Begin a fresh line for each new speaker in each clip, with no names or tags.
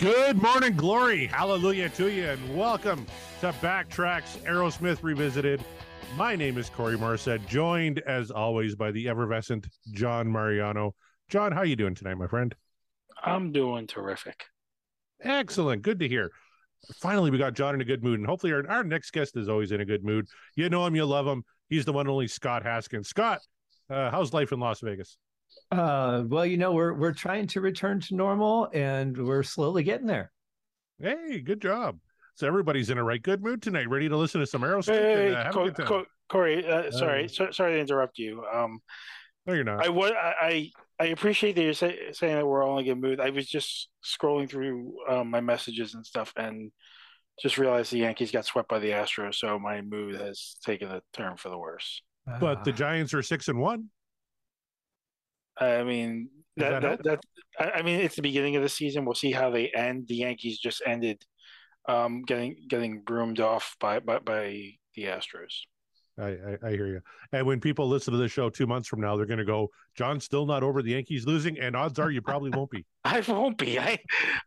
Good morning, glory. Hallelujah to you, and welcome to Backtracks Aerosmith Revisited. My name is Corey Morissette, joined as always by the effervescent John Mariano. John, how are you doing tonight, my friend?
I'm doing terrific.
Excellent. Good to hear. Finally, we got John in a good mood, and hopefully, our, our next guest is always in a good mood. You know him, you love him. He's the one and only Scott Haskins. Scott, uh, how's life in Las Vegas?
Uh, well, you know, we're we're trying to return to normal, and we're slowly getting there.
Hey, good job. So everybody's in a right good mood tonight, ready to listen to some Aerosmith.
Hey,
and, uh,
Co- Co- Corey, uh, sorry,
Uh,
so, sorry to interrupt you. Um,
no, you're not.
I wa- I I I appreciate that you're say, saying that we're all in a good mood. I was just scrolling through um, my messages and stuff, and just realized the Yankees got swept by the Astros, so my mood has taken a turn for the worse.
but the
Ah.
Giants are six and one.
I mean that
that
that, that I I mean it's the beginning of the season. We'll see how they end. The Yankees just ended um, getting getting broomed off by by, by the Astros.
I, I, I hear you. And when people listen to this show two months from now, they're going to go, John's still not over the Yankees losing. And odds are you probably won't be.
I won't be. I,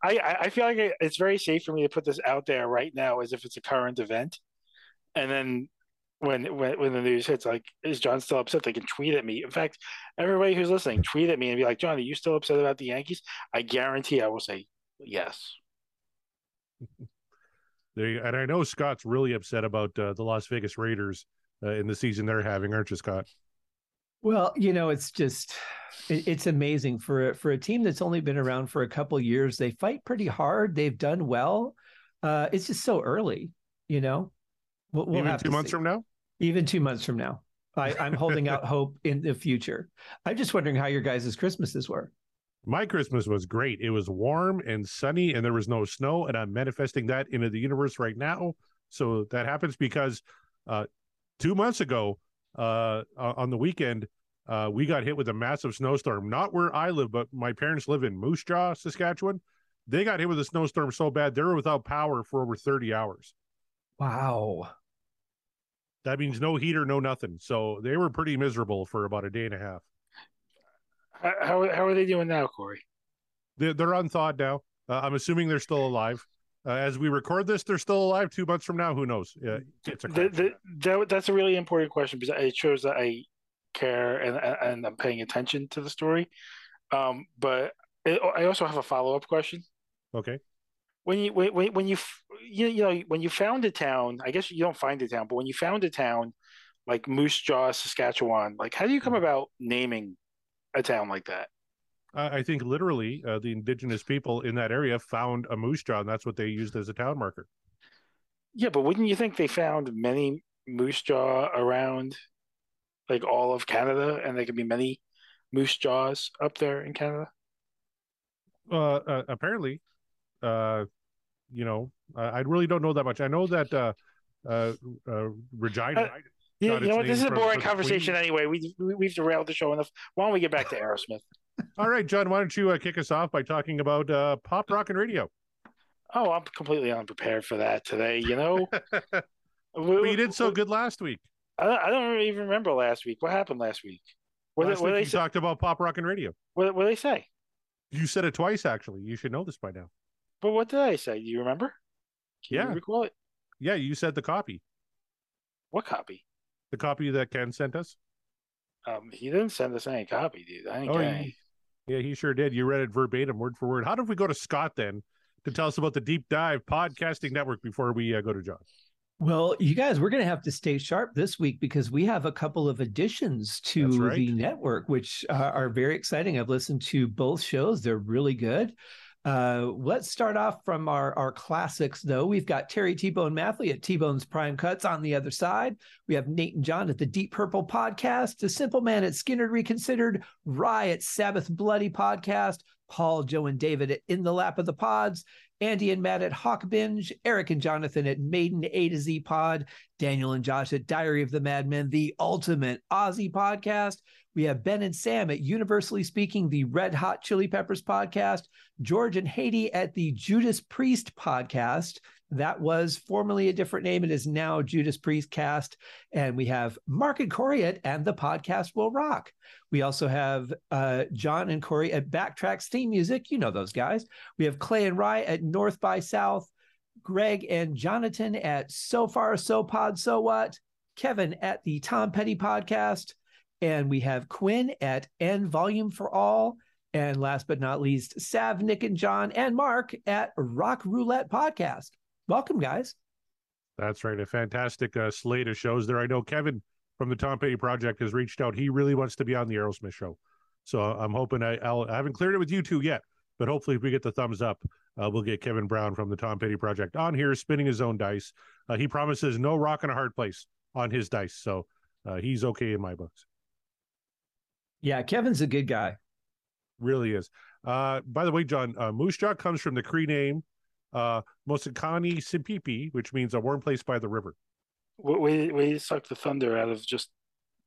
I, I feel like it's very safe for me to put this out there right now, as if it's a current event, and then when when when the news hits, like, is John still upset? They can tweet at me. In fact, everybody who's listening, tweet at me and be like, John, are you still upset about the Yankees? I guarantee I will say yes.
They, and I know Scott's really upset about uh, the Las Vegas Raiders uh, in the season they're having, aren't you, Scott?
Well, you know, it's just it, it's amazing for a, for a team that's only been around for a couple years. They fight pretty hard. They've done well. Uh, it's just so early, you know. We'll, we'll
Even two months
see.
from now?
even two months from now. I, I'm holding out hope in the future. I'm just wondering how your guys' Christmases were.
My Christmas was great. It was warm and sunny, and there was no snow. And I'm manifesting that into the universe right now. So that happens because uh, two months ago, uh, on the weekend, uh, we got hit with a massive snowstorm. Not where I live, but my parents live in Moose Jaw, Saskatchewan. They got hit with a snowstorm so bad they were without power for over 30 hours.
Wow.
That means no heater, no nothing. So they were pretty miserable for about a day and a half.
How how, how are they doing now, Corey?
They're, they're unthawed now. Uh, I'm assuming they're still alive. Uh, as we record this, they're still alive. Two months from now, who knows? Yeah, it's a
The, the, that, that's a really important question because it shows that I care and and I'm paying attention to the story. Um, but it, I also have a follow up question.
okay.
when you when when when you you, you know when you found a town, I guess you don't find a town, but when you found a town like Moose Jaw, Saskatchewan, like how do you come about naming a town like that?
I I think literally uh, the indigenous people in that area found a moose jaw, and that's what they used as a town marker.
Yeah, but wouldn't you think they found many Moose Jaw around like all of Canada, and there could be many Moose Jaws up there in Canada?
Uh, uh, apparently, uh, you know, I, I really don't know that much. I know that uh, uh, uh, Regina.
Uh, Yeah, you know what? This is a boring conversation
Queen.
anyway. We, we we've derailed the show enough. Why don't we get back to Aerosmith?
All right, John, why don't you uh, kick us off by talking about uh, Pop Rockin' Radio?
Oh, I'm completely unprepared for that today. You know,
you did so good last week.
I, I don't even remember last week. What happened last week? What,
last
what,
week
did
you
they say?
talked about Pop Rockin' Radio.
What, what did they say?
You said it twice, actually. You should know this by now.
But what did I say? Do you remember? Can
Yeah.
you recall it?
Yeah, you said the copy,
What copy?
the copy that Ken sent us.
Um, he didn't send us any copy, dude. I ain't
Oh,
any.
Yeah, he sure did. You read it verbatim, word for word. How did we go to Scott then to tell us about the Deep Dive Podcasting Network before we uh, go to John?
Well, you guys, we're going to have to stay sharp this week because we have a couple of additions to
right.
the network, which uh, are very exciting. I've listened to both shows, they're really good. Uh, let's start off from our, our classics, though. We've got Terry T Bone Mathley at T Bone's Prime Cuts on the other side. We have Nate and John at the Deep Purple Podcast, The Simple Man at Skynyrd Reconsidered, Rye at Sabbath Bloody Podcast, Paul, Joe, and David at In the Lap of the Pods, Andy and Matt at Hawk Binge, Eric and Jonathan at Maiden A to Z Pod, Daniel and Josh at Diary of the Madmen, the ultimate Aussie podcast. We have Ben and Sam at Universally Speaking, the Red Hot Chili Peppers podcast. George and Haiti at the Judas Priest podcast. That was formerly a different name. It is now Judas Priest Cast. And we have Mark and Corey at And the Podcast Will Rock. We also have uh, John and Corey at Backtracks Theme Music. You know those guys. We have Clay and Rye at North by South. Greg and Jonathan at So Far, So Pod, So What. Kevin at the Tom Petty Podcast. And we have Quinn at N Volume for All. And last but not least, Sav, Nick, and John, and Mark at Rock Roulette Podcast. Welcome, guys.
That's right. A fantastic uh, slate of shows there. I know Kevin from the Tom Petty Project has reached out. He really wants to be on the Aerosmith show. So I'm hoping I, I'll, I haven't cleared it with you two yet, but hopefully if we get the thumbs up, uh, we'll get Kevin Brown from the Tom Petty Project on here spinning his own dice. Uh, he promises no rock in a hard place on his dice. So uh, he's okay in my books.
Yeah, Kevin's a good guy.
Really is. Uh, by the way, John, uh, Moose Jaw comes from the Cree name uh, Mosikani Simpipi, which means a warm place by the river.
We, we sucked the thunder out of just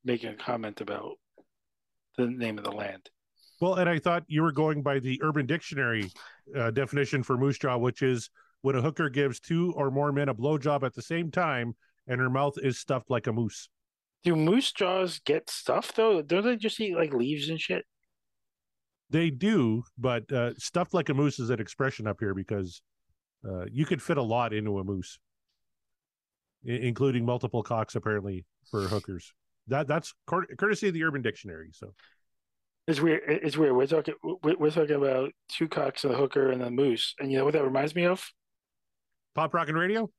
making a comment about the name of the land.
Well, and I thought you were going by the Urban Dictionary uh, definition for moose jaw, which is when a hooker gives two or more men a blowjob at the same time and her mouth is stuffed like a moose.
Do moose jaws get stuffed though? Don't they just eat like leaves and shit?
They do, but uh, stuffed like a moose is an expression up here because uh, you could fit a lot into a moose, I- including multiple cocks apparently for hookers. That that's cour- courtesy of the Urban Dictionary. So
It's weird. It's weird. We're talking. We're talking about two cocks, and a hooker, and a moose. And you know what that reminds me of?
Pop Rockin' Radio.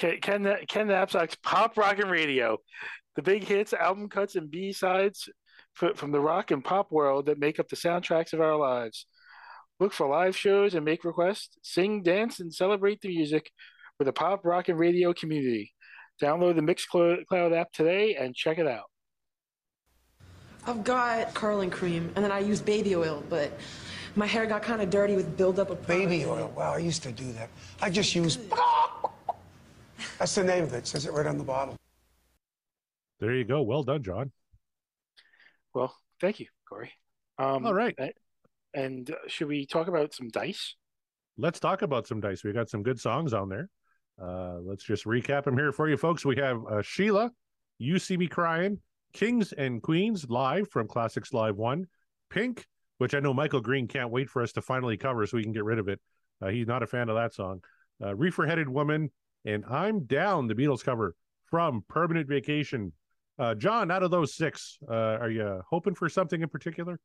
Ken Ken, Ken Napzok's Pop Rockin' Radio, the big hits, album cuts, and B sides from the rock and pop world that make up the soundtracks of our lives. Look for live shows and make requests. Sing, dance, and celebrate the music with the Pop Rockin' Radio community. Download the Mixcloud app today and check it out.
I've got curling cream, and then I use baby oil, but my hair got kind of dirty with buildup of product.
Baby oil. Wow, I used to do that. I just use. That's the name of it. it. Says it right on the bottle.
There you go. Well done, John.
Well, thank you, Corey. Um,
All right.
And uh, should we talk about some dice?
Let's talk about some dice. We got some good songs on there. Uh, let's just recap them here for you, folks. We have uh, Sheila, You See Me Crying, Kings and Queens live from Classics Live 1, Pink, which I know Michael Green can't wait for us to finally cover so we can get rid of it. Uh, he's not a fan of that song. Uh, Reefer Headed Woman, and I'm Down, the Beatles cover from Permanent Vacation. Uh, John, out of those six, uh, are you hoping for something in particular?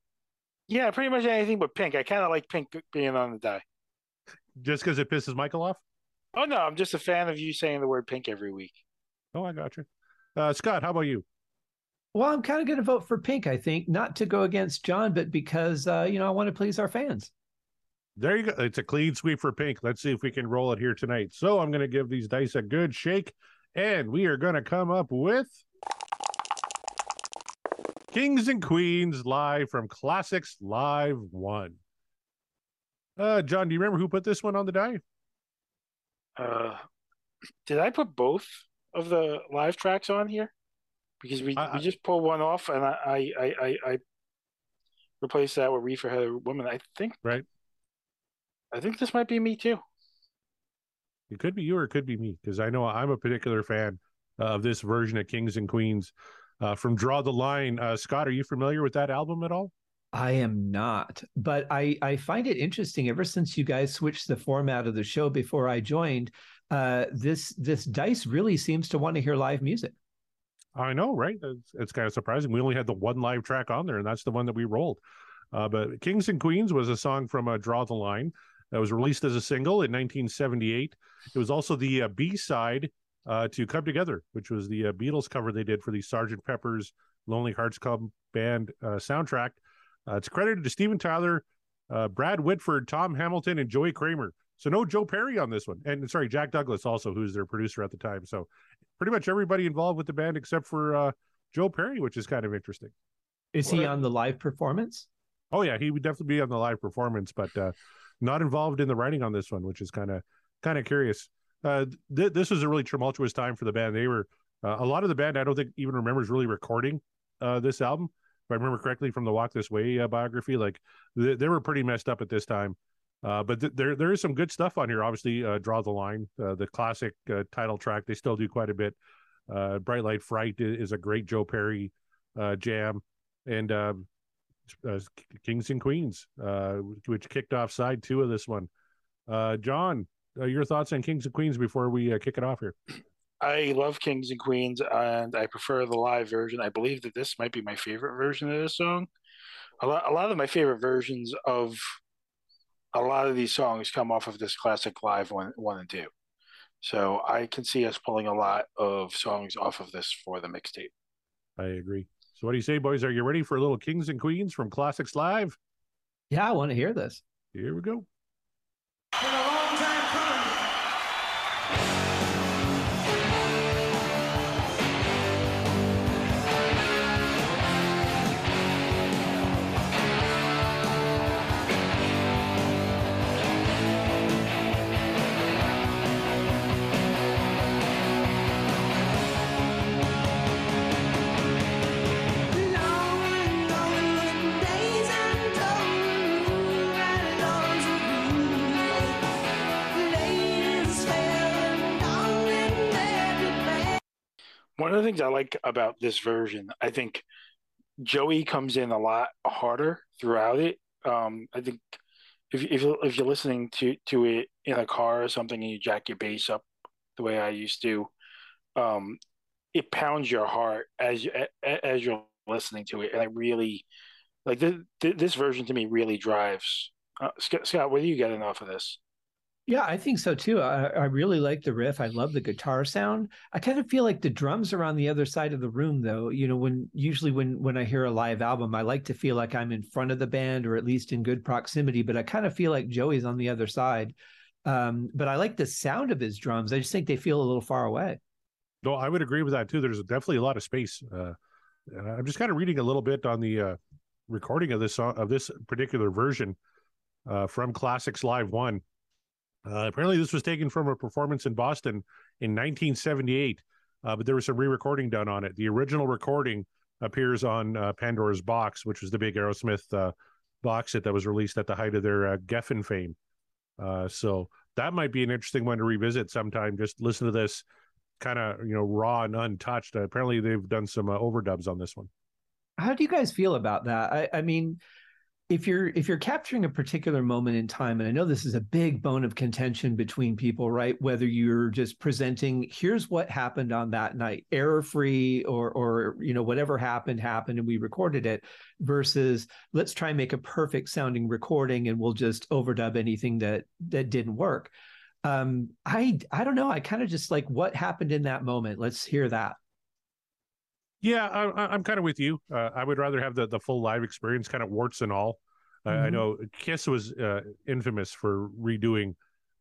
Yeah, pretty much anything but Pink. I kind of like Pink being on the die.
Just because it pisses Michael off?
Oh, no, I'm just a fan of you saying the word Pink every week.
Oh, I got you. Uh, Scott, how about you?
Well, I'm kind of going to vote for Pink, I think, not to go against John, but because, uh, you know, I want to please our fans.
There you go. It's a clean sweep for Pink. Let's see if we can roll it here tonight. So I'm going to give these dice a good shake, and we are going to come up with Kings and Queens live from Classics Live 1. Uh, John, do you remember who put this one on the die?
Uh, did I put both of the live tracks on here? Because we, I, we just pulled one off, and I I I, I replaced that with Reefer Headed Woman. I think
right.
I think this might be me too.
It could be you, or it could be me, because I know I'm a particular fan of this version of Kings and Queens uh, from Draw the Line. Uh, Scott, are you familiar with that album at all?
I am not, but I I find it interesting. Ever since you guys switched the format of the show before I joined, uh, this this dice really seems to want to hear live music.
I know, right? It's, it's, kind of surprising. We only had the one live track on there, and that's the one that we rolled. Uh, but Kings and Queens was a song from uh, Draw the Line that was released as a single in 1978. It was also the uh, B side uh, to Come Together, which was the uh, Beatles cover they did for the Sergeant Pepper's Lonely Hearts Club Band uh, soundtrack. it's credited to Steven Tyler, Brad Whitford, Tom Hamilton, and Joey Kramer. So no Joe Perry on this one, and sorry, Jack Douglas also, who's their producer at the time. So pretty much everybody involved with the band except for uh, Joe Perry, which is kind of interesting.
Is he on the live performance?
Oh yeah, he would definitely be on the live performance, but uh, not involved in the writing on this one, which is kind of kind of curious. Uh, th- this was a really tumultuous time for the band. They were uh, a lot of the band. I don't think even remembers really recording uh, this album. If I remember correctly from the Walk This Way uh, biography, like they, they, were pretty messed up at this time. Uh, but th- there there is some good stuff on here. Obviously, uh, Draw the Line, uh, the classic title track. They still do quite a bit. Uh Bright Light Fright is a great Joe Perry uh jam, and um, Kings and Queens, uh, which kicked off side two of this one. Uh, John, uh, your thoughts on Kings and Queens before we kick it off here?
I love Kings and Queens, and I prefer the live version. I believe that this might be my favorite version of this song. A lot, a lot of my favorite versions of a lot of these songs come off of this classic live one, one and two. So I can see us pulling a lot of songs off of this for the mixtape.
I agree. So what do you say, boys? Are you ready for a little Kings and Queens from Classics Live?
Yeah, I want to hear this.
Here we go.
One of the things I like about this version, I think Joey comes in a lot harder throughout it. Um, I think if if if you're listening to to it in a car or something and you jack your bass up the way I used to, um, it pounds your heart as as you're listening to it, and I really like this. This version to me really drives. Uh, Scott, Scott, what are you getting off of this?
Yeah, I think so too. I, I, really like the riff. I love the guitar sound. I kind of feel like the drums are on the other side of the room, though. You know, when usually when when I hear a live album, I like to feel like I'm in front of the band or at least in good proximity. But I kind of feel like Joey's on the other side. Um, but I like the sound of his drums. I just think they feel a little far away.
No, I would agree with that too. There's definitely a lot of space. Uh, I'm just kind of reading a little bit on the uh, recording of this song, of this particular version uh, from Classics Live One. Uh, apparently, this was taken from a performance in Boston in 1978, uh, but there was some re-recording done on it. The original recording appears on uh, Pandora's Box, which was the big Aerosmith uh, box set that was released at the height of their uh, Geffen fame. Uh, so that might be an interesting one to revisit sometime. Just listen to this kind of you know raw and untouched. apparently, they've done some overdubs on this one.
How do you guys feel about that? I, I mean, if you're if you're capturing a particular moment in time and i know this is a big bone of contention between people right? Whether you're just presenting here's what happened on that night error free or or you know whatever happened happened and we recorded it versus let's try and make a perfect sounding recording and we'll just overdub anything that that didn't work. Um i i don't know. I kind of just like what happened in that moment? Let's hear that
yeah, I, am kind of with you. Uh, I would rather have the, the full live experience, kind of warts and all. Mm-hmm. I, know Kiss was uh, infamous for redoing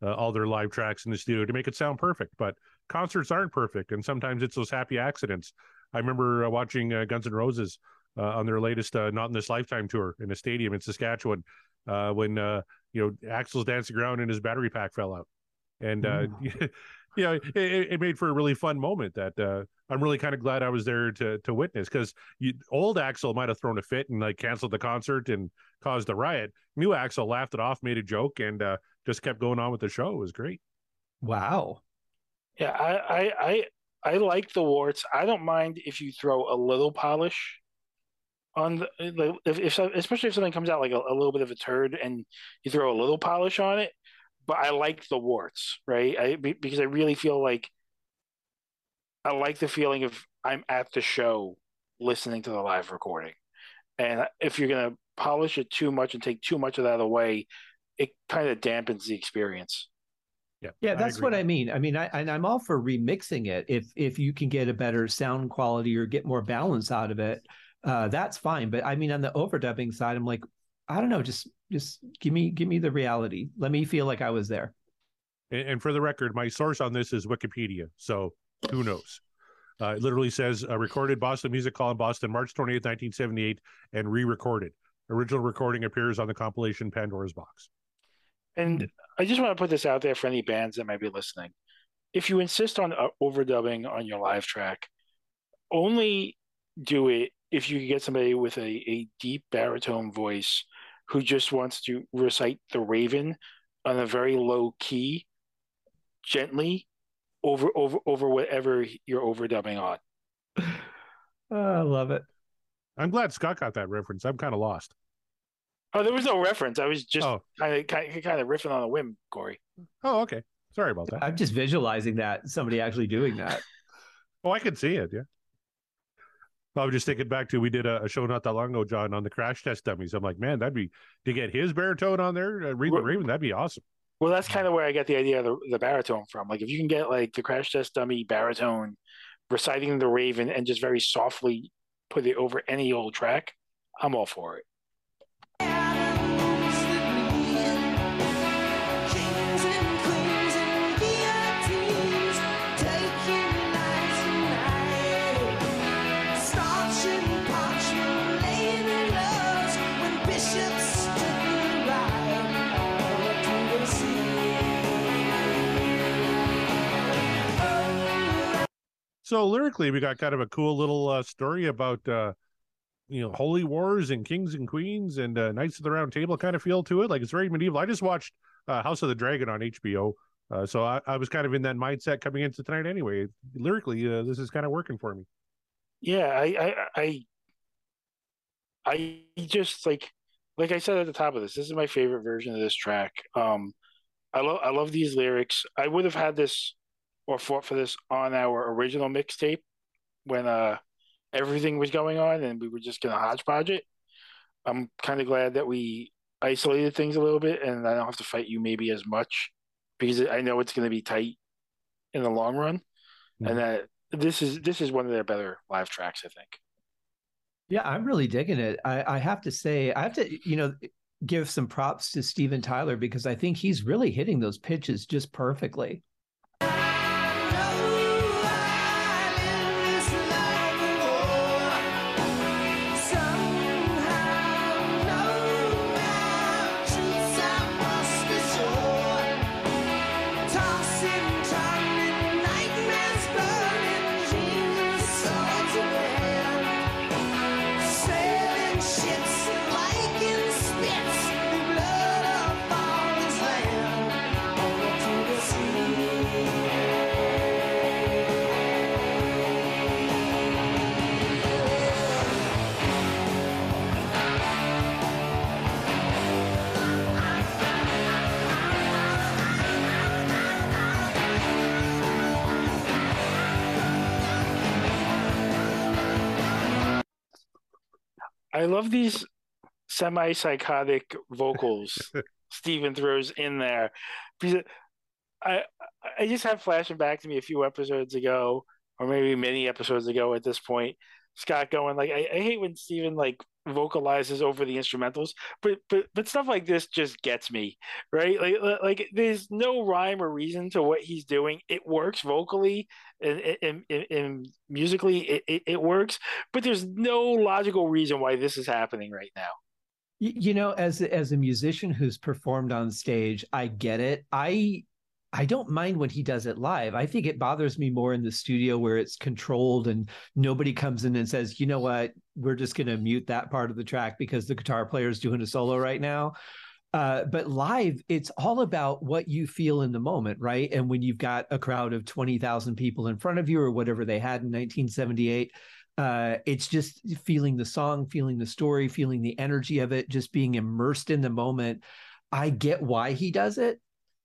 uh, all their live tracks in the studio to make it sound perfect, but concerts aren't perfect, and sometimes it's those happy accidents. I remember uh, watching uh, Guns N' Roses uh, on their latest "Not in This Lifetime" tour in a stadium in Saskatchewan when you know Axl's dancing around and his battery pack fell out, and mm. you know, it, it, made for a really fun moment that uh, I'm really kind of glad I was there to to witness because old Axl might have thrown a fit and like canceled the concert and caused a riot. New Axl laughed it off, made a joke, and uh, just kept going on with the show. It was great.
Wow.
Yeah, I I I, I like the warts. I don't mind if you throw a little polish on the if, if especially if something comes out like a, a little bit of a turd and you throw a little polish on it but I like the warts, right? I because I really feel like I like the feeling of I'm at the show listening to the live recording. And if you're going to polish it too much and take too much of that away, it kind of dampens the experience.
Yeah, yeah, that's I what I mean. I mean, I, and I'm all for remixing it if if you can get a better sound quality or get more balance out of it. Uh, that's fine. But I mean, on the overdubbing side, I'm like, I don't know, just just give me give me the reality. Let me feel like I was there.
And, and for the record, my source on this is Wikipedia, so who knows? Uh, it literally says uh, recorded Boston Music Hall in Boston, March 28th, 1978, and re-recorded. Original recording appears on the compilation Pandora's Box.
And I just want to put this out there for any bands that might be listening. If you insist on uh, overdubbing on your live track, only do it if you could get somebody with a, a deep baritone voice who just wants to recite the Raven on a very low key, gently, over over over whatever you're overdubbing on.
Oh, I love it.
I'm glad Scott got that reference. I'm kind of lost.
Oh, there was no reference. I was just kind of kind of riffing on a whim, Corey.
Oh, okay. Sorry about that.
I'm just visualizing that somebody actually doing that.
Oh, I can see it. Yeah. I was just thinking back to we did a, a show not that long ago, John, on the crash test dummies. I'm like, man, that'd be to get his baritone on there, uh, read the
Right.
Raven. That'd be awesome.
Well, that's kind of where I get the idea of the, the baritone from. Like, if you can get like the crash test dummy baritone reciting the Raven and just very softly put it over any old track, I'm all for it.
So lyrically, we got kind of a cool little uh, story about uh, you know holy wars and kings and queens and uh, knights of the round table kind of feel to it. Like it's very medieval. I just watched uh, House of the Dragon on HBO, uh, so I, I was kind of in that mindset coming into tonight. Anyway, lyrically, uh, this is kind of working for me.
Yeah, I, I, I, I just like, like I said at the top of this. This is my favorite version of this track. Um, I love, I love these lyrics. I would have had this or fought for this on our original mixtape when uh everything was going on and we were just gonna hodgepodge it. I'm kind of glad that we isolated things a little bit and I don't have to fight you maybe as much because I know it's gonna be tight in the long run,
Mhm.
and that this is this is one of their better live tracks. I think.
Yeah, I'm really digging it. I, I have to say, I have to, you know, give some props to Steven Tyler because I think he's really hitting those pitches just perfectly.
I love these semi-psychotic vocals Steven throws in there because I I just have flashing back to me a few episodes ago, or maybe many episodes ago at this point. Scott going like, I, I hate when Steven like vocalizes over the instrumentals, but but but stuff like this just gets me right. Like like there's no rhyme or reason to what he's doing. It works vocally and and, and, musically, it, it, it works, but there's no logical reason why this is happening right now.
You know, as as a musician who's performed on stage, I get it. I I don't mind when he does it live. I think it bothers me more in the studio where it's controlled and nobody comes in and says, "You know what? We're just going to mute that part of the track because the guitar player is doing a solo right now." Uh, but live, it's all about what you feel in the moment, right? And when you've got a crowd of 20,000 people in front of you or whatever they had in 1978, uh, it's just feeling the song, feeling the story, feeling the energy of it, just being immersed in the moment. I get why he does it.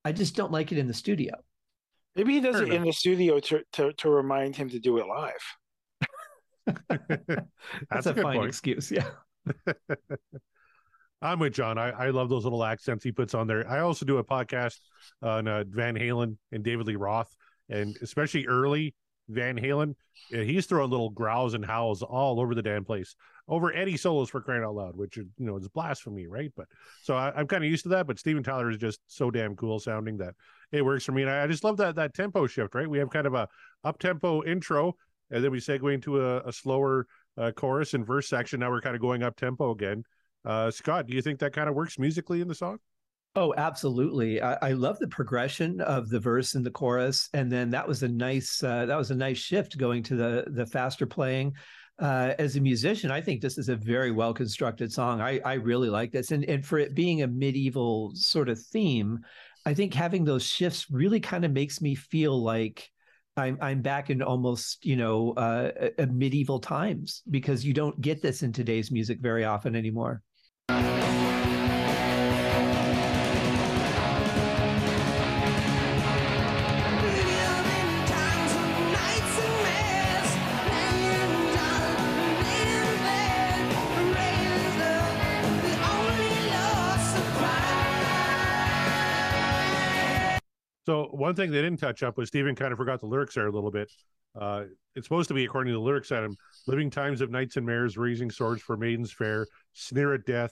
I just don't like it in the studio.
Maybe he does
Fair
it in the studio to, to to remind him to do it live.
That's,
That's
a,
a good
fine
point.
excuse. Yeah.
I'm with John. I, I love those little accents he puts on there. I also do a podcast on uh, Van Halen and David Lee Roth, and especially early Van Halen. He's throwing little growls and howls all over the damn place over Eddie solos for crying out loud, which you know is blasphemy, right? But so I, I'm kind of used to that. But Steven Tyler is just so damn cool sounding that it works for me, and I, I just love that that tempo shift. Right, we have kind of a up tempo intro, and then we segue into a, a slower uh, chorus and verse section. Now we're kind of going up tempo again. Uh, Scott, do you think that kind of works musically in the song?
Oh, absolutely. I, I love the progression of the verse and the chorus, and then that was a nice uh, that was a nice shift going to the the faster playing. uh, as a musician, I think this is a very well constructed song. I, I really like this. And, and for it being a medieval sort of theme, I think having those shifts really kind of makes me feel like I'm, I'm back in almost, you know, uh, medieval times because you don't get this in today's music very often anymore.
So one thing they didn't touch up was Steven kind of forgot the lyrics there a little bit. Uh, it's supposed to be according to the lyrics him: "Living times of knights and mares, raising swords for maidens fair, sneer at death,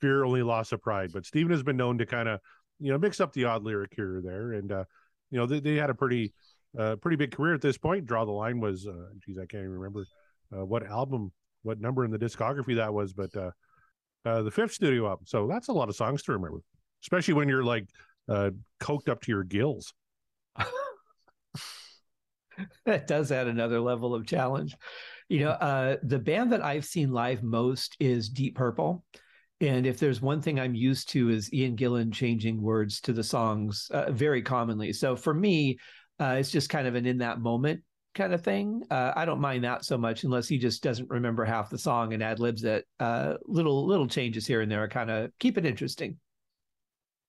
fear only loss of pride." But Steven has been known to kind of, you know, mix up the odd lyric here or there, and uh, you know they, they had a pretty, uh, pretty big career at this point. Draw the line was, uh, geez, I can't even remember uh, what album, what number in the discography that was, but uh, uh, the fifth studio album. So that's a lot of songs to remember, especially when you're like uh, coked up to your gills.
that does add another level of challenge. You know, uh, the band that I've seen live most is Deep Purple. And if there's one thing I'm used to is Ian Gillan changing words to the songs uh, very commonly. So for me, uh, it's just kind of an in that moment kind of thing. Uh, I don't mind that so much unless he just doesn't remember half the song and ad libs it. Uh, little little changes here and there kind of keep it interesting.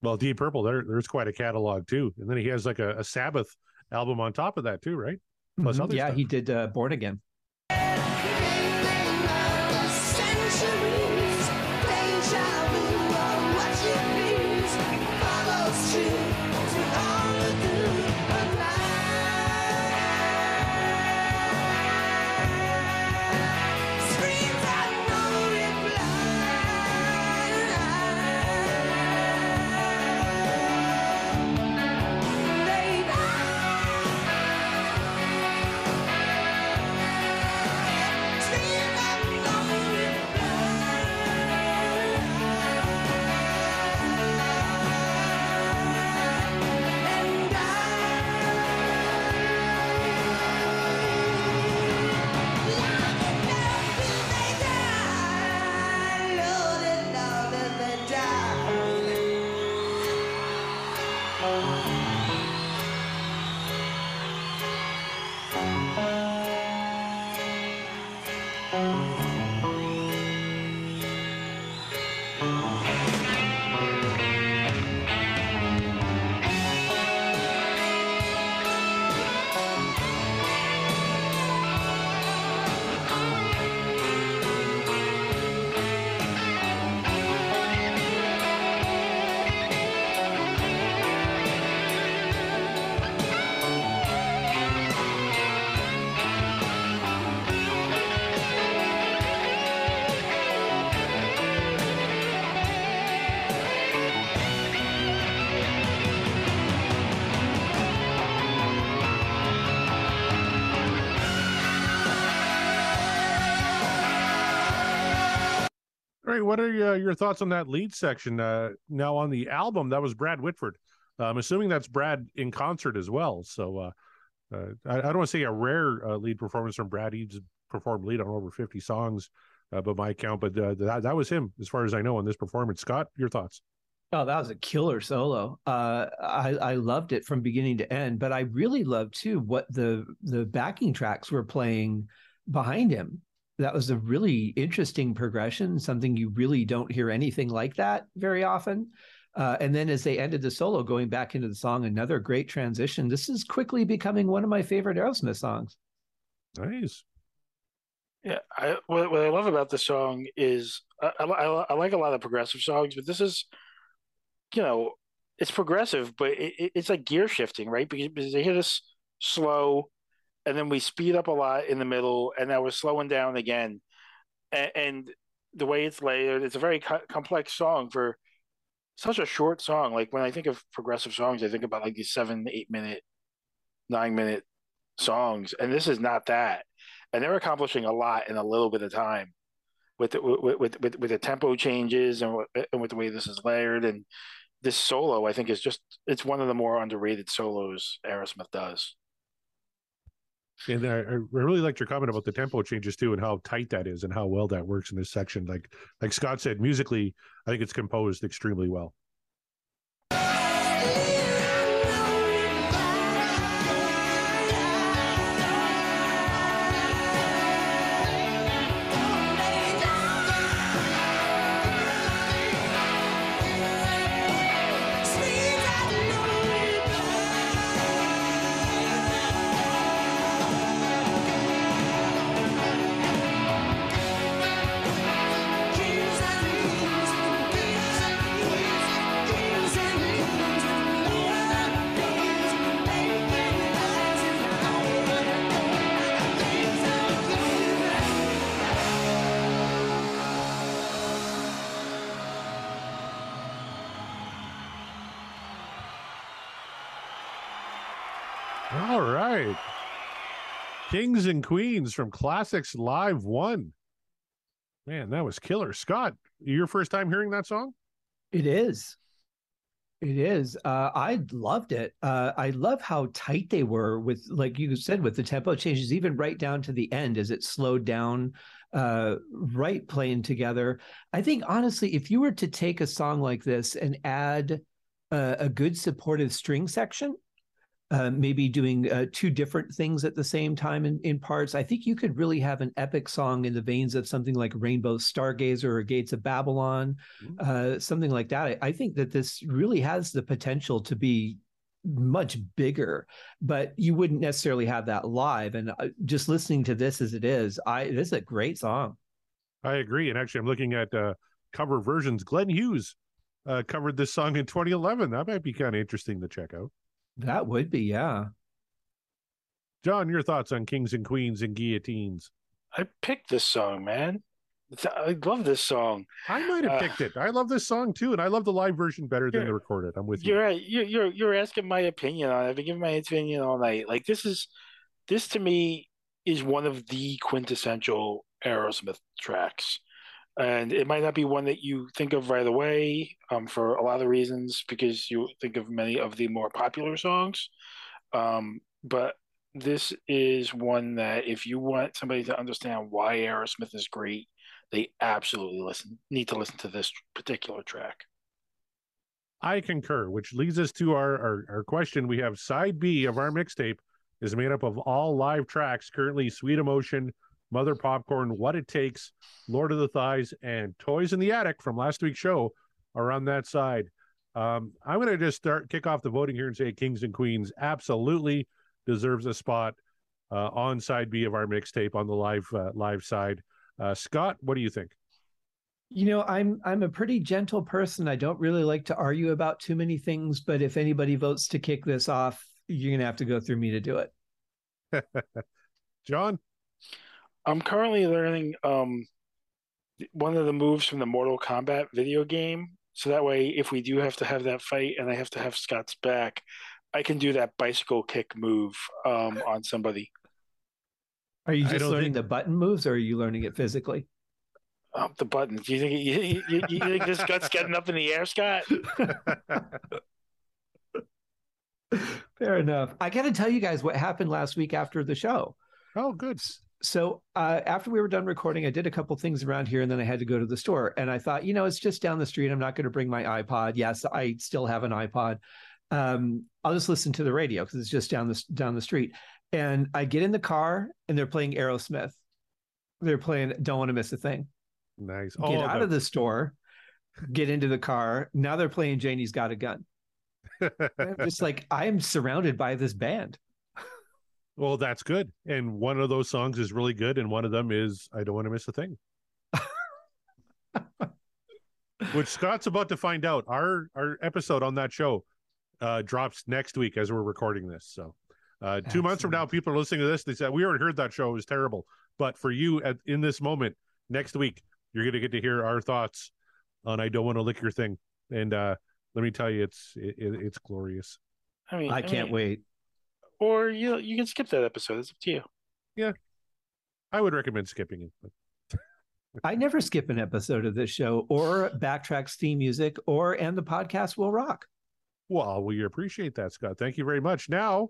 Well, Deep Purple, there, there's quite a catalog too, and then he has like a, a Sabbath album on top of that too, right? Plus
Mhm.
other
yeah,
stuff.
he did uh, Born Again.
All
what are your, your thoughts on that lead section? Uh, now on the album, that was Brad Whitford. Uh, I'm assuming that's Brad in concert as well. So uh, uh, I, I don't want to say a rare uh, lead performance from Brad. He's performed lead on over 50 songs, uh, by my count. But that that was him, as far as I know, on this performance. Scott, your thoughts?
Oh, that was a killer solo. Uh, I I loved it from beginning to end, but I really loved too what the the backing tracks were playing behind him. That was a really interesting progression, something you really don't hear anything like that very often. Uh, and then as they ended the solo, going back into the song, another great transition. This is quickly becoming one of my favorite Aerosmith songs.
Nice.
Yeah, I what, what I love about this song is I, I, I- I like a lot of progressive songs, but this is, you know, it's progressive, but it, it- it's like gear shifting, right? Because, because they hit us slow, and then we speed up a lot in the middle, and now we're slowing down again, and, and the way it's layered, it's a very co- complex song for such a short song. Like when I think of progressive songs, I think about like these seven, eight minute, nine minute songs, and this is not that and they're accomplishing a lot in a little bit of time with the, with, with with with the tempo changes and and with the way this is layered and this solo I think is just it's one of the more underrated solos Aerosmith does.
And I, I really liked your comment about the tempo changes too, and how tight that is, and how well that works in this section. Like like Scott said, musically, I think it's composed extremely well. Kings and Queens from Classics Live One. Man, that was killer. Scott, your first time hearing that song?
It is. It is. Uh, I loved it. Uh, I love how tight they were with, like you said, with the tempo changes, even right down to the end as it slowed down, uh, right playing together. I think, honestly, if you were to take a song like this and add a, a good supportive string section, uh, maybe doing uh, two different things at the same time in, in parts. I think you could really have an epic song in the veins of something like Rainbow Stargazer or Gates of Babylon, uh, something like that. I, I think that this really has the potential to be much bigger, but you wouldn't necessarily have that live. And uh, just listening to this as it is, I this is a great song.
I agree. And actually, I'm looking at uh, cover versions. Glenn Hughes uh, covered this song in 2011. That might be kind of interesting to check out.
That would be, yeah.
John, your thoughts on Kings and Queens and Guillotines?
I picked this song, man. I love this song.
I might have
Uh,
picked it. I love this song too, and I love the live version better than the recorded. I'm with you.
You're right. You're you're you're asking my opinion on it. I've been giving my opinion all night. Like this is this to me is one of the quintessential Aerosmith tracks. And it might not be one that you think of right away, um, for a lot of reasons, because you think of many of the more popular songs. Um, but this is one that if you want somebody to understand why Aerosmith is great, they absolutely listen need to listen to this particular track.
I concur, which leads us to our, our, our question. We have side B of our mixtape is made up of all live tracks, currently Sweet Emotion, Mother Popcorn, What It Takes, Lord of the Thighs, and Toys in the Attic from last week's show are on that side. Um, I'm going to just start kick off the voting here and say Kings and Queens absolutely deserves a spot uh, on side B of our mixtape on the live uh, live side. Uh, Scott, what do you think?
You know, I'm I'm a pretty gentle person. I don't really like to argue about too many things, but if anybody votes to kick this off, you're gonna have to go through me to do it.
John?
I'm currently learning um one of the moves from the Mortal Kombat video game. So that way, if we do have to have that fight and I have to have Scott's back, I can do that bicycle kick move um, on somebody.
Are you just learning
think-
the button moves, or are you learning it physically?
Um, the buttons. Do you think you, you, you think this Scott's getting up in the air, Scott?
Fair enough. I got to tell you guys what happened last week after the show.
oh, good.
So uh, after we were done recording, I did a couple things around here, and then I had to go to the store. And I thought, you know, it's just down the street. I'm not going to bring my iPod. Yes, I still have an iPod. Um, I'll just listen to the radio because it's just down the down the street. And I get in the car, and they're playing Aerosmith. They're playing "Don't Want to Miss a Thing."
Nice.
Get
Oh,
out of the store, get into the car. Now they're playing "Janie's Got a Gun." I'm just like I'm surrounded by this band.
Well, that's good. And one of those songs is really good, and one of them is "I Don't Want to Miss a Thing," which Scott's about to find out. Our our episode on that show uh, drops next week as we're recording this. So, uh, two months from now, people are listening to this. They said we already heard that show it was terrible, but for you at in this moment next week, you're going to get to hear our thoughts on "I Don't Want to Lick Your Thing," and uh, let me tell you, it's it, it- it's glorious.
I mean,
I can't
mean,
wait.
Or you you can skip that episode. It's up to you.
Yeah, I would recommend skipping it. But
I never skip an episode of this show or Backtrack's theme music or and the podcast will rock.
Well, we appreciate that, Scott. Thank you very much. Now,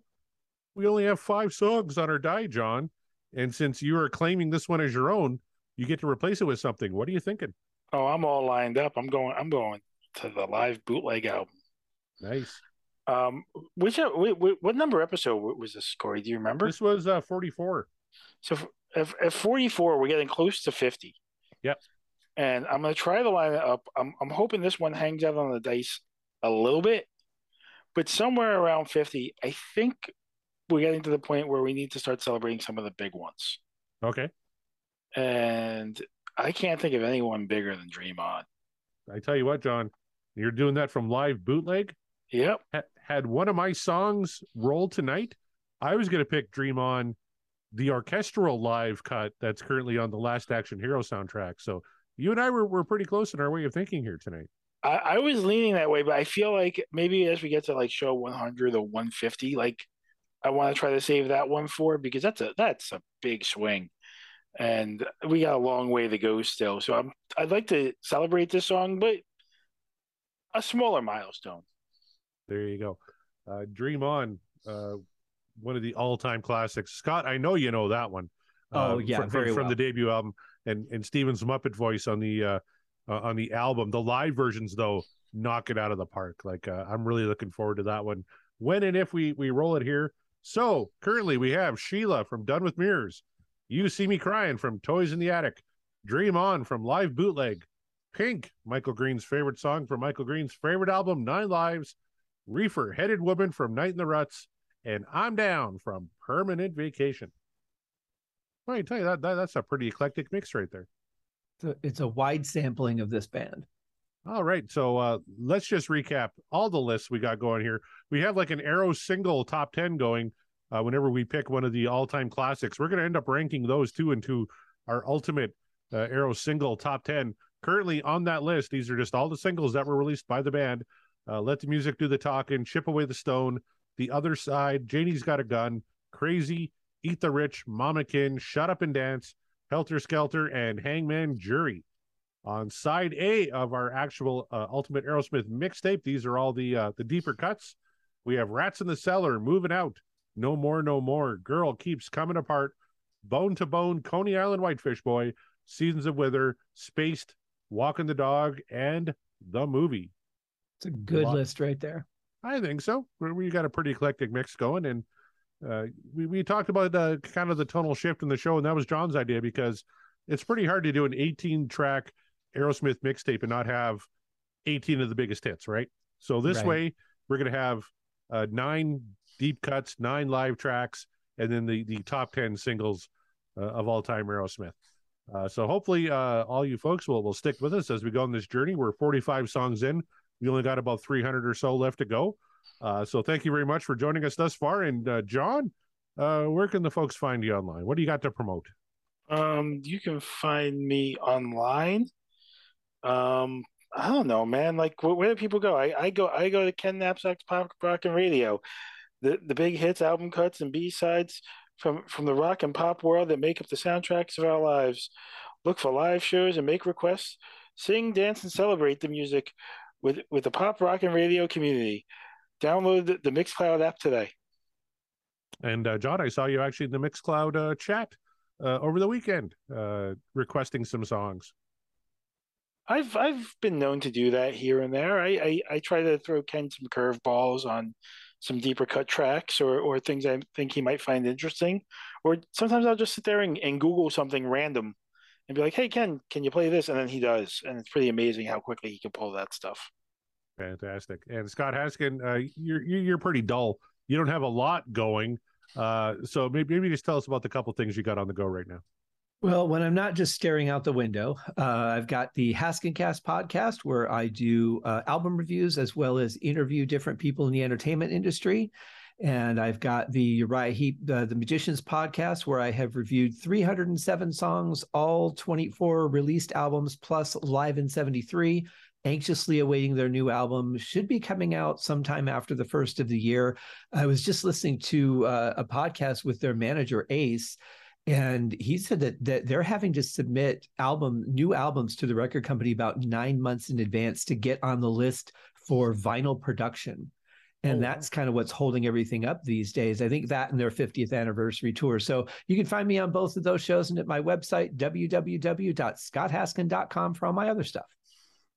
we only have five songs on our die, John. And since you are claiming this one as your own, you get to replace it with something. What are you thinking?
Oh, I'm all lined up. I'm going. I'm going to the live bootleg album.
Nice.
Um, which uh, wait, what number episode was this, Corey? Do you remember?
This was uh, 44.
So f- if, at 44, we're getting close to 50.
Yep.
And I'm to try to line it up. I'm, I'm hoping this one hangs out on the dice a little bit, but somewhere around 50, I think we're getting to the point where we need to start celebrating some of the big ones.
Okay.
And I can't think of anyone bigger than Dream On.
I tell you what, John, you're doing that from live bootleg.
Yep.
Ha- had one of my songs roll tonight, I was going to pick Dream On, the orchestral live cut that's currently on the Last Action Hero soundtrack. So you and I were, were pretty close in our way of thinking here tonight.
I, I was leaning that way, but I feel like maybe as we get to like show 100 or 150, like I want to try to save that one for because that's a that's a big swing, and we got a long way to go still. So I'm I'd like to celebrate this song, but a smaller milestone.
There you go. Uh, Dream On, uh, one of the all time classics. Scott, I know you know that one.
Oh,
uh,
yeah,
from,
very
from, from the debut album, and and Steven's Muppet voice on the uh, uh, on the album. The live versions, though, knock it out of the park. Like uh, I'm really looking forward to that one. When and if we we roll it here. So currently we have Sheila from Done with Mirrors, You See Me Crying from Toys in the Attic, Dream On from Live Bootleg, Pink, Michael Green's favorite song from Michael Green's favorite album, Nine Lives, Reefer, Headed Woman from Night in the Ruts, and I'm Down from Permanent Vacation. Well, I tell you that, that that's a pretty eclectic mix right there.
It's a, it's a wide sampling of this band.
All right, so uh, let's just recap all the lists we got going here. We have like an Arrow single top ten going. Uh, whenever we pick one of the all-time classics, we're going to end up ranking those two into our ultimate uh, Arrow single top ten. Currently on that list, these are just all the singles that were released by the band. Uh, Let the music do the talking. Chip away the stone. The other side. Janie's got a gun. Crazy. Eat the rich. Mama Kin. Shut up and dance. Helter Skelter and Hangman Jury on side A of our actual uh, Ultimate Aerosmith mixtape. These are all the uh, the deeper cuts. We have Rats in the Cellar, Moving Out, No More, No More, Girl Keeps Coming Apart, Bone to Bone, Coney Island Whitefish Boy, Seasons of Wither, Spaced, Walking the Dog, and the movie.
It's a good list right there.
I think so. We, we got a pretty eclectic mix going, and uh, we we talked about uh, kind of the tonal shift in the show, and that was John's idea because it's pretty hard to do an 18 track Aerosmith mixtape and not have 18 of the biggest hits, right? So this
Right.
way, we're going to have uh, nine deep cuts, nine live tracks, and then the the top 10 singles uh, of all time Aerosmith. Uh, so hopefully, uh, all you folks will will stick with us as we go on this journey. We're 45 songs in. We only got about 300 or so left to go. Uh, so thank you very much for joining us thus far. And uh, John, uh, where can the folks find you online? What do you got to promote?
Um, you can find me online. Um, I don't know, man. Like, where, where do people go? I, I go, I go to Ken Napzok's Pop Rockin' Radio, the the big hits, album cuts, and B sides from from the rock and pop world that make up the soundtracks of our lives. Look for live shows and make requests. Sing, dance, and celebrate the music with with the Pop Rockin' Radio community. Download the, the Mixcloud app today.
And uh, John, I saw you actually in the Mixcloud uh, chat uh, over the weekend, uh, requesting some songs.
I've I've been known to do that here and there. I I, I try to throw Ken some curveballs on some deeper cut tracks or or things I think he might find interesting. Or sometimes I'll just sit there and, and Google something random and be like, "Hey Ken, can you play this?" And then he does, and it's pretty amazing how quickly he can pull that stuff.
Fantastic. And Scott Haskin, uh, you're you're you're pretty dull. You don't have a lot going. Uh, so maybe maybe just tell us about the couple things you got on the go right now.
Well, when I'm not just staring out the window, uh, I've got the Haskincast podcast where I do uh, album reviews as well as interview different people in the entertainment industry. And I've got the Uriah Heep, uh, the Magicians podcast, where I have reviewed 307 songs, all 24 released albums, plus Live in 73. Anxiously awaiting their new album, should be coming out sometime after the first of the year. I was just listening to uh, a podcast with their manager, Ace, and he said that that they're having to submit album new albums to the record company about nine months in advance to get on the list for vinyl production And
Oh, wow.
that's kind of what's holding everything up these days. I think that and their 50th anniversary tour. So you can find me on both of those shows and at my website, www.scotthaskin.com for all my other stuff.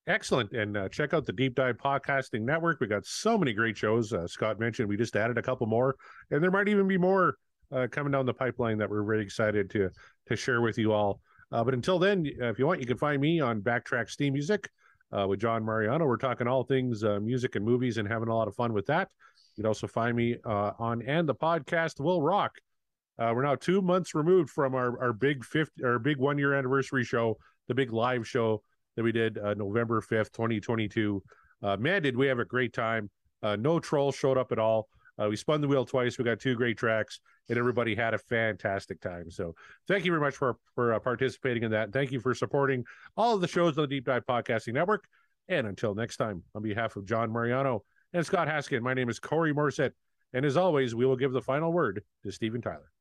Excellent. And uh, check out the Deep Dive Podcasting Network. We got so many great shows. Uh, Scott mentioned we just added a couple more, and there might even be more uh, coming down the pipeline that we're really excited to to share with you all. Uh, but until then, uh, if you want, you can find me on Back Tracks Theme Music uh, with John Mariano. We're talking all things uh, music and movies and having a lot of fun with that. You can also find me uh, on and the podcast will rock. Uh, we're now two months removed from our our big fifth our big one year anniversary show, the big live show that we did uh, November 5th, 2022. Uh, man, did we have a great time. No trolls showed up at all. Uh, we spun the wheel twice. We got two great tracks, and everybody had a fantastic time. So, thank you very much for for uh, participating in that. Thank you for supporting all of the shows on the Deep Dive Podcasting Network. And until next time, on behalf of John Mariano and Scott Haskin, my name is Corey Morissette. And as always, we will give the final word to Steven Tyler.